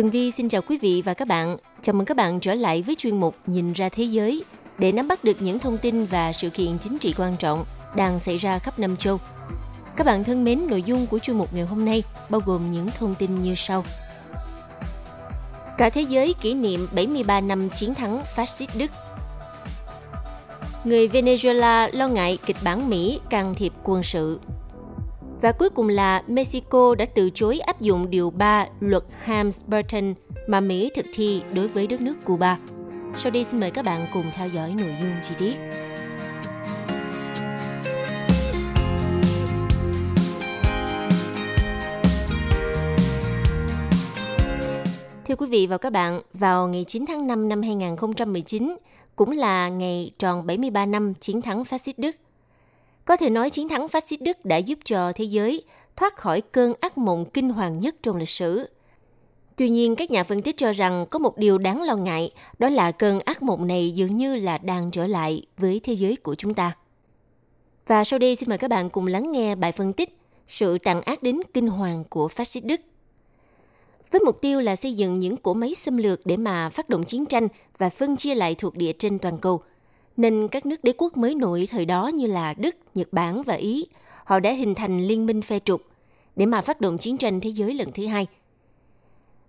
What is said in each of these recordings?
Tường Vi xin chào quý vị và các bạn. Chào mừng các bạn trở lại với chuyên mục Nhìn ra thế giới để nắm bắt được những thông tin và sự kiện chính trị quan trọng đang xảy ra khắp năm châu. Các bạn thân mến, nội dung của chuyên mục ngày hôm nay bao gồm những thông tin như sau. Cả thế giới kỷ niệm 73 năm chiến thắng phát xít Đức. Người Venezuela lo ngại kịch bản Mỹ can thiệp quân sự và cuối cùng là Mexico đã từ chối áp dụng điều 3 luật Helms-Burton mà Mỹ thực thi đối với đất nước Cuba. Sau đây xin mời các bạn cùng theo dõi nội dung chi tiết. Thưa quý vị và các bạn, vào ngày 9 tháng 5 năm 2019, cũng là ngày tròn 73 năm chiến thắng phát xít Đức – có thể nói chiến thắng phát xít Đức đã giúp cho thế giới thoát khỏi cơn ác mộng kinh hoàng nhất trong lịch sử. Tuy nhiên, các nhà phân tích cho rằng có một điều đáng lo ngại, đó là cơn ác mộng này dường như là đang trở lại với thế giới của chúng ta. Và sau đây xin mời các bạn cùng lắng nghe bài phân tích sự tàn ác đến kinh hoàng của phát xít Đức. Với mục tiêu là xây dựng những cỗ máy xâm lược để mà phát động chiến tranh và phân chia lại thuộc địa trên toàn cầu – nên các nước đế quốc mới nổi thời đó như là Đức, Nhật Bản và Ý, họ đã hình thành liên minh phe trục để mà phát động chiến tranh thế giới lần thứ hai.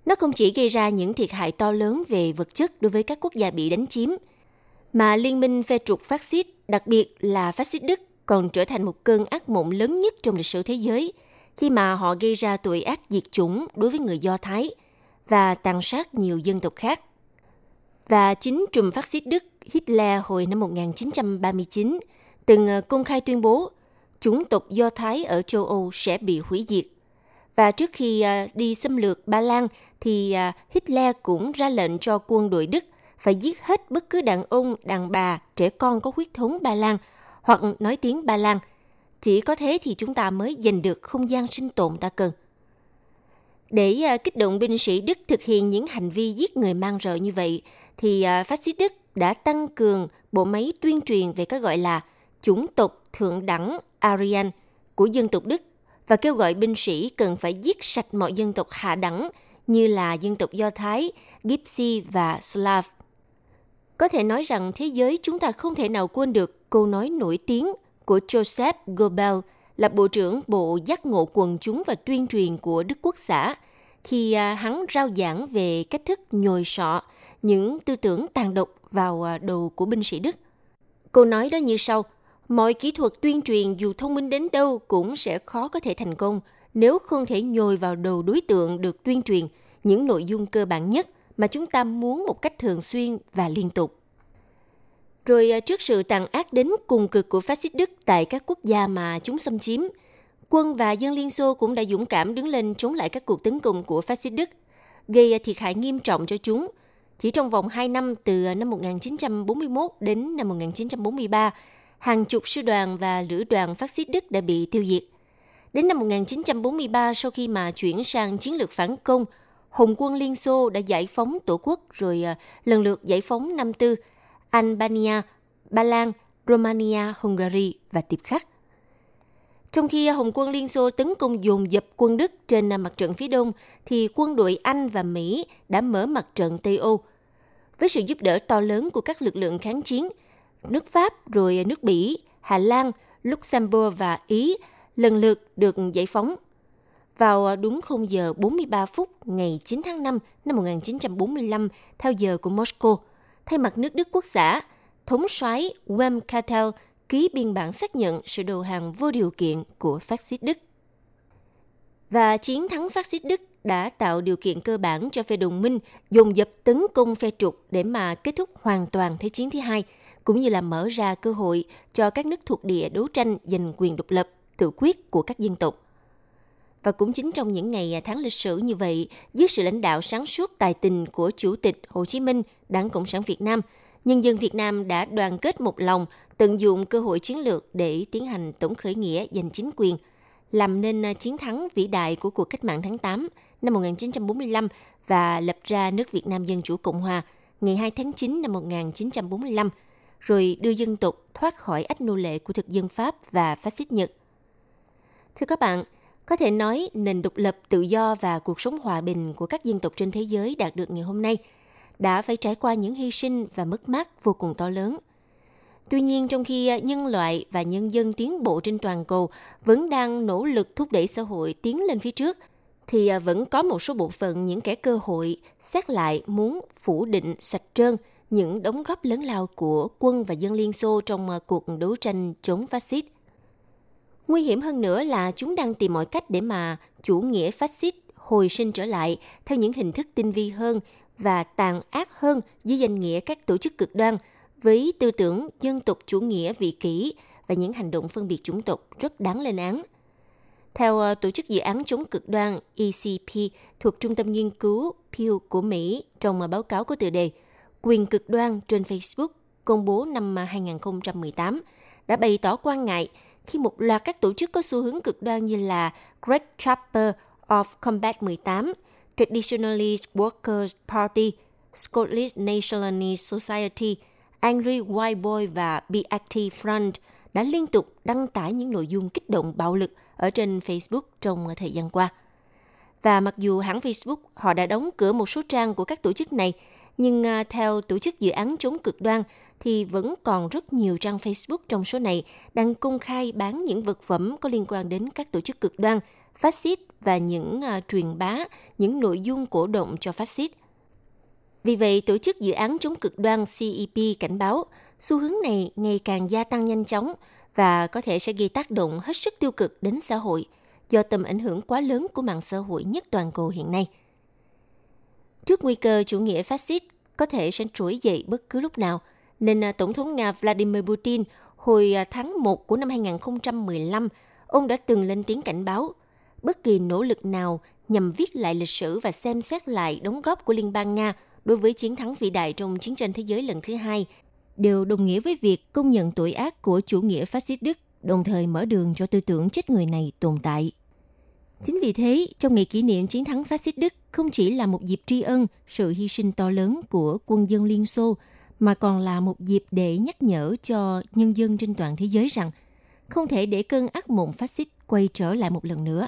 Nó không chỉ gây ra những thiệt hại to lớn về vật chất đối với các quốc gia bị đánh chiếm, mà liên minh phe trục phát xít, đặc biệt là phát xít Đức, còn trở thành một cơn ác mộng lớn nhất trong lịch sử thế giới khi mà họ gây ra tội ác diệt chủng đối với người Do Thái và tàn sát nhiều dân tộc khác. Và chính trùm phát xít Đức Hitler hồi năm 1939 từng ờ, công khai tuyên bố chủng tộc Do Thái ở châu Âu sẽ bị hủy diệt. Và trước khi ờ, đi xâm lược Ba Lan thì ờ, Hitler cũng ra lệnh cho quân đội Đức phải giết hết bất cứ đàn ông, đàn bà, trẻ con có huyết thống Ba Lan hoặc nói tiếng Ba Lan. Chỉ có thế thì chúng ta mới giành được không gian sinh tồn ta cần. Để kích động binh sĩ Đức thực hiện những hành vi giết người mang rợ như vậy, thì à, phát xít Đức đã tăng cường bộ máy tuyên truyền về cái gọi là chủng tộc thượng đẳng Aryan của dân tộc Đức và kêu gọi binh sĩ cần phải giết sạch mọi dân tộc hạ đẳng như là dân tộc Do Thái, Gypsy và Slav. Có thể nói rằng thế giới chúng ta không thể nào quên được câu nói nổi tiếng của Joseph Goebbels là Bộ trưởng Bộ Giác ngộ quần chúng và tuyên truyền của Đức Quốc xã khi à, hắn rao giảng về cách thức nhồi sọ những tư tưởng tàn độc vào à, đầu của binh sĩ Đức. Cô nói đó như sau, mọi kỹ thuật tuyên truyền dù thông minh đến đâu cũng sẽ khó có thể thành công nếu không thể nhồi vào đầu đối tượng được tuyên truyền những nội dung cơ bản nhất mà chúng ta muốn một cách thường xuyên và liên tục. Rồi à, trước sự tàn ác đến cùng cực của phát xít Đức tại các quốc gia mà chúng xâm chiếm, quân và dân Liên Xô cũng đã dũng cảm đứng lên chống lại các cuộc tấn công của phát xít Đức, gây thiệt hại nghiêm trọng cho chúng – chỉ trong vòng 2 năm từ năm 1941 đến năm 1943, hàng chục sư đoàn và lữ đoàn phát xít Đức đã bị tiêu diệt. Đến năm 1943, sau khi mà chuyển sang chiến lược phản công, Hồng quân Liên Xô đã giải phóng tổ quốc rồi à, lần lượt giải phóng năm tư Albania, Ba Lan, Romania, Hungary và Tiếp Khắc. Trong khi Hồng quân Liên Xô tấn công dồn dập quân Đức trên mặt trận phía đông, thì quân đội Anh và Mỹ đã mở mặt trận Tây Âu, với sự giúp đỡ to lớn của các lực lượng kháng chiến, nước Pháp rồi nước Bỉ, Hà Lan, Luxembourg và Ý lần lượt được giải phóng. Vào đúng 0 giờ 43 phút ngày 9 tháng 5 năm 1945 theo giờ của Moscow, thay mặt nước Đức quốc xã, thống soái Wem Cartel ký biên bản xác nhận sự đầu hàng vô điều kiện của phát xít Đức. Và chiến thắng phát xít Đức đã tạo điều kiện cơ bản cho phe đồng minh dùng dập tấn công phe trục để mà kết thúc hoàn toàn Thế chiến thứ hai, cũng như là mở ra cơ hội cho các nước thuộc địa đấu tranh giành quyền độc lập, tự quyết của các dân tộc. Và cũng chính trong những ngày à, tháng lịch sử như vậy, dưới sự lãnh đạo sáng suốt tài tình của Chủ tịch Hồ Chí Minh, Đảng Cộng sản Việt Nam, nhân dân Việt Nam đã đoàn kết một lòng, tận dụng cơ hội chiến lược để tiến hành tổng khởi nghĩa giành chính quyền, làm nên à, chiến thắng vĩ đại của cuộc cách mạng tháng 8 năm 1945 và lập ra nước Việt Nam Dân Chủ Cộng Hòa ngày 2 tháng 9 năm 1945, rồi đưa dân tộc thoát khỏi ách nô lệ của thực dân Pháp và phát xít Nhật. Thưa các bạn, có thể nói nền độc lập, tự do và cuộc sống hòa bình của các dân tộc trên thế giới đạt được ngày hôm nay đã phải trải qua những hy sinh và mất mát vô cùng to lớn. Tuy nhiên, trong khi nhân loại và nhân dân tiến bộ trên toàn cầu vẫn đang nỗ lực thúc đẩy xã hội tiến lên phía trước – thì vẫn có một số bộ phận những kẻ cơ hội xét lại muốn phủ định sạch trơn những đóng góp lớn lao của quân và dân Liên Xô trong cuộc đấu tranh chống phát xít. Nguy hiểm hơn nữa là chúng đang tìm mọi cách để mà chủ nghĩa phát xít hồi sinh trở lại theo những hình thức tinh vi hơn và tàn ác hơn dưới danh nghĩa các tổ chức cực đoan với tư tưởng dân tộc chủ nghĩa vị kỷ và những hành động phân biệt chủng tộc rất đáng lên án. Theo ờ, Tổ chức Dự án chống cực đoan ECP thuộc Trung tâm Nghiên cứu Pew của Mỹ trong ờ, báo cáo có tựa đề Quyền cực đoan trên Facebook công bố năm ờ, 2018 đã bày tỏ quan ngại khi một loạt các tổ chức có xu hướng cực đoan như là Great Trapper of Combat 18, Traditionalist Workers Party, Scottish Nationalist Society, Angry White Boy và Be Active Front đã liên tục đăng tải những nội dung kích động bạo lực ở trên Facebook trong thời gian qua. Và mặc dù hãng Facebook họ đã đóng cửa một số trang của các tổ chức này, nhưng à, theo tổ chức dự án chống cực đoan thì vẫn còn rất nhiều trang Facebook trong số này đang công khai bán những vật phẩm có liên quan đến các tổ chức cực đoan, phát xít và những uh, truyền bá những nội dung cổ động cho phát xít. Vì vậy, tổ chức dự án chống cực đoan CEP cảnh báo xu hướng này ngày càng gia tăng nhanh chóng và có thể sẽ gây tác động hết sức tiêu cực đến xã hội do tầm ảnh hưởng quá lớn của mạng xã hội nhất toàn cầu hiện nay. Trước nguy cơ chủ nghĩa phát xít có thể sẽ trỗi dậy bất cứ lúc nào, nên à, Tổng thống Nga Vladimir Putin hồi à, tháng 1 của năm 2015, ông đã từng lên tiếng cảnh báo bất kỳ nỗ lực nào nhằm viết lại lịch sử và xem xét lại đóng góp của Liên bang Nga đối với chiến thắng vĩ đại trong chiến tranh thế giới lần thứ hai đều đồng nghĩa với việc công nhận tội ác của chủ nghĩa phát xít Đức, đồng thời mở đường cho tư tưởng chết người này tồn tại. Chính vì thế, trong ngày kỷ niệm chiến thắng phát xít Đức không chỉ là một dịp tri ân sự hy sinh to lớn của quân dân Liên Xô, mà còn là một dịp để nhắc nhở cho nhân dân trên toàn thế giới rằng không thể để cơn ác mộng phát xít quay trở lại một lần nữa.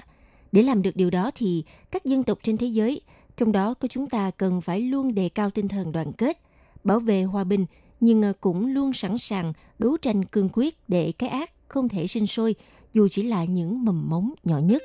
Để làm được điều đó thì các dân tộc trên thế giới, trong đó có chúng ta cần phải luôn đề cao tinh thần đoàn kết, bảo vệ hòa bình nhưng ờ, cũng luôn sẵn sàng đấu tranh cương quyết để cái ác không thể sinh sôi dù chỉ là những mầm mống nhỏ nhất.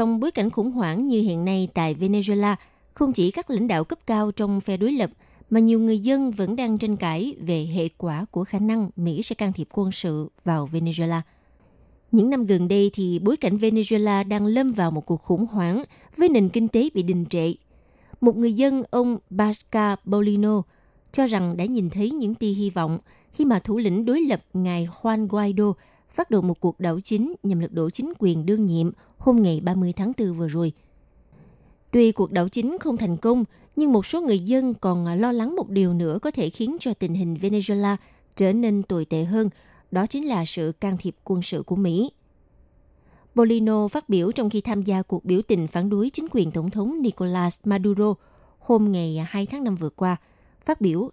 Trong bối cảnh khủng hoảng như hiện nay tại Venezuela, không chỉ các lãnh đạo cấp cao trong phe đối lập mà nhiều người dân vẫn đang tranh cãi về hệ quả của khả năng Mỹ sẽ can thiệp quân sự vào Venezuela. Những năm gần đây thì bối cảnh Venezuela đang lâm vào một cuộc khủng hoảng với nền kinh tế bị đình trệ. Một người dân ông Basca Bolino cho rằng đã nhìn thấy những tia hy vọng khi mà thủ lĩnh đối lập ngài Juan Guaido phát động một cuộc đảo chính nhằm lật đổ chính quyền đương nhiệm hôm ngày 30 tháng 4 vừa rồi. Tuy cuộc đảo chính không thành công, nhưng một số người dân còn lo lắng một điều nữa có thể khiến cho tình hình Venezuela trở nên tồi tệ hơn, đó chính là sự can thiệp quân sự của Mỹ. Bolino phát biểu trong khi tham gia cuộc biểu tình phản đối chính quyền Tổng thống Nicolas Maduro hôm ngày 2 tháng 5 vừa qua, phát biểu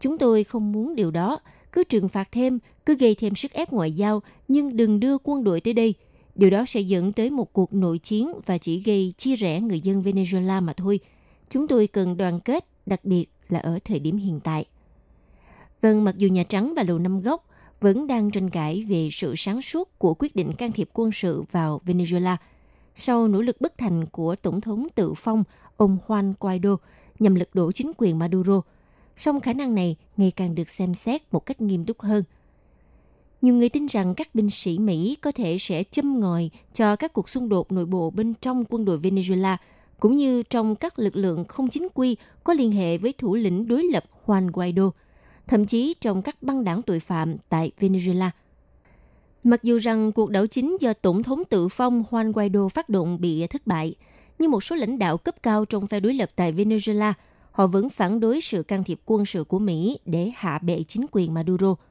Chúng tôi không muốn điều đó, cứ trừng phạt thêm, cứ gây thêm sức ép ngoại giao, nhưng đừng đưa quân đội tới đây. Điều đó sẽ dẫn tới một cuộc nội chiến và chỉ gây chia rẽ người dân Venezuela mà thôi – Chúng tôi cần đoàn kết, đặc biệt là ở thời điểm hiện tại. Vâng, mặc dù Nhà Trắng và Lầu Năm Góc vẫn đang tranh cãi về sự sáng suốt của quyết định can thiệp quân sự vào Venezuela sau nỗ lực bất thành của Tổng thống tự phong ông Juan Guaido nhằm lật đổ chính quyền Maduro, song khả năng này ngày càng được xem xét một cách nghiêm túc hơn. Nhiều người tin rằng các binh sĩ Mỹ có thể sẽ châm ngòi cho các cuộc xung đột nội bộ bên trong quân đội Venezuela, cũng như trong các lực lượng không chính quy có liên hệ với thủ lĩnh đối lập Juan Guaido, thậm chí trong các băng đảng tội phạm tại Venezuela. Mặc dù rằng cuộc đảo chính do Tổng thống tự phong Juan Guaido phát động bị thất bại, nhưng một số lãnh đạo cấp cao trong phe đối lập tại Venezuela, họ vẫn phản đối sự can thiệp quân sự của Mỹ để hạ bệ chính quyền Maduro –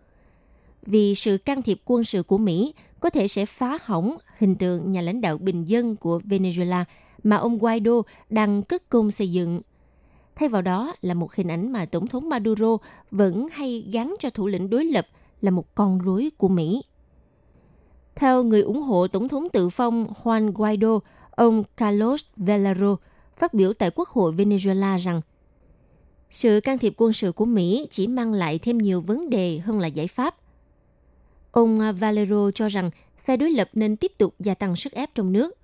vì sự can thiệp quân sự của Mỹ có thể sẽ phá hỏng hình tượng nhà lãnh đạo bình dân của Venezuela mà ông Guaido đang cất công xây dựng. Thay vào đó là một hình ảnh mà Tổng thống Maduro vẫn hay gắn cho thủ lĩnh đối lập là một con rối của Mỹ. Theo người ủng hộ Tổng thống tự phong Juan Guaido, ông Carlos Velaro phát biểu tại Quốc hội Venezuela rằng sự can thiệp quân sự của Mỹ chỉ mang lại thêm nhiều vấn đề hơn là giải pháp – Ông Valero cho rằng phe đối lập nên tiếp tục gia tăng sức ép trong nước.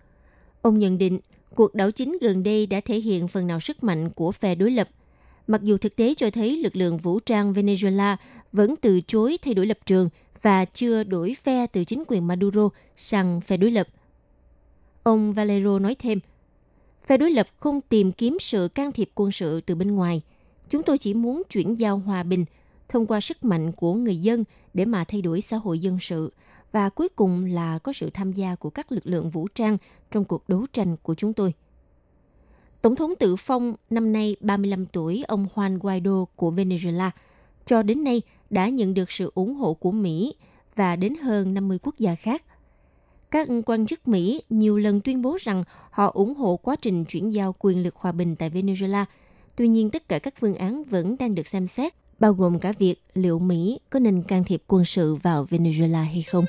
Ông nhận định cuộc đảo chính gần đây đã thể hiện phần nào sức mạnh của phe đối lập. Mặc dù thực tế cho thấy lực lượng vũ trang Venezuela vẫn từ chối thay đổi lập trường và chưa đổi phe từ chính quyền Maduro sang phe đối lập. Ông Valero nói thêm, phe đối lập không tìm kiếm sự can thiệp quân sự từ bên ngoài. Chúng tôi chỉ muốn chuyển giao hòa bình – thông qua sức mạnh của người dân để mà thay đổi xã hội dân sự và cuối cùng là có sự tham gia của các lực lượng vũ trang trong cuộc đấu tranh của chúng tôi. Tổng thống tự phong năm nay 35 tuổi, ông Juan Guaido của Venezuela, cho đến nay đã nhận được sự ủng hộ của Mỹ và đến hơn 50 quốc gia khác. Các quan chức Mỹ nhiều lần tuyên bố rằng họ ủng hộ quá trình chuyển giao quyền lực hòa bình tại Venezuela. Tuy nhiên, tất cả các phương án vẫn đang được xem xét bao gồm cả việc liệu Mỹ có nên can thiệp quân sự vào Venezuela hay không.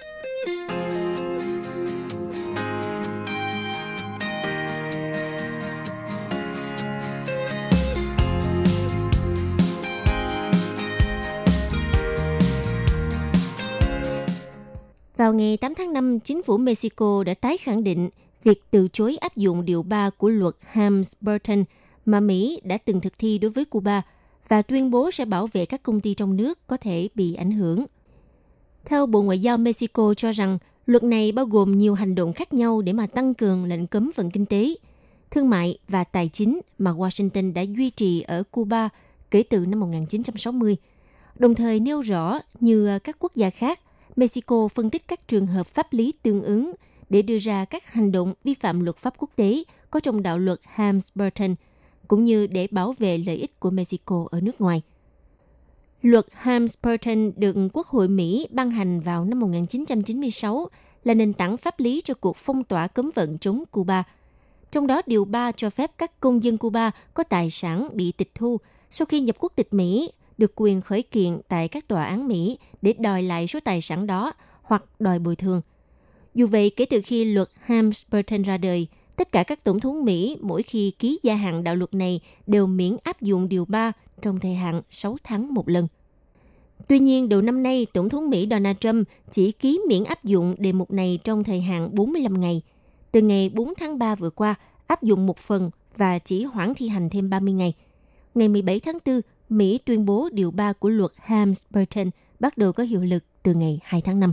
Vào ngày 8 tháng 5, chính phủ Mexico đã tái khẳng định việc từ chối áp dụng điều 3 của luật Hams-Burton mà Mỹ đã từng thực thi đối với Cuba – và tuyên bố sẽ bảo vệ các công ty trong nước có thể bị ảnh hưởng. Theo Bộ Ngoại giao Mexico cho rằng, luật này bao gồm nhiều hành động khác nhau để mà tăng cường lệnh cấm vận kinh tế, thương mại và tài chính mà Washington đã duy trì ở Cuba kể từ năm 1960. Đồng thời nêu rõ như các quốc gia khác, Mexico phân tích các trường hợp pháp lý tương ứng để đưa ra các hành động vi phạm luật pháp quốc tế có trong đạo luật Hams-Burton – cũng như để bảo vệ lợi ích của Mexico ở nước ngoài. Luật Helms-Burton được Quốc hội Mỹ ban hành vào năm 1996 là nền tảng pháp lý cho cuộc phong tỏa cấm vận chống Cuba. Trong đó, Điều 3 cho phép các công dân Cuba có tài sản bị tịch thu sau khi nhập quốc tịch Mỹ được quyền khởi kiện tại các tòa án Mỹ để đòi lại số tài sản đó hoặc đòi bồi thường. Dù vậy, kể từ khi luật Helms-Burton ra đời, tất cả các tổng thống Mỹ mỗi khi ký gia hạn đạo luật này đều miễn áp dụng điều 3 trong thời hạn 6 tháng một lần. Tuy nhiên, đầu năm nay, Tổng thống Mỹ Donald Trump chỉ ký miễn áp dụng đề mục này trong thời hạn 45 ngày. Từ ngày 4 tháng 3 vừa qua, áp dụng một phần và chỉ hoãn thi hành thêm 30 ngày. Ngày 17 tháng 4, Mỹ tuyên bố điều 3 của luật Hams-Burton bắt đầu có hiệu lực từ ngày 2 tháng 5.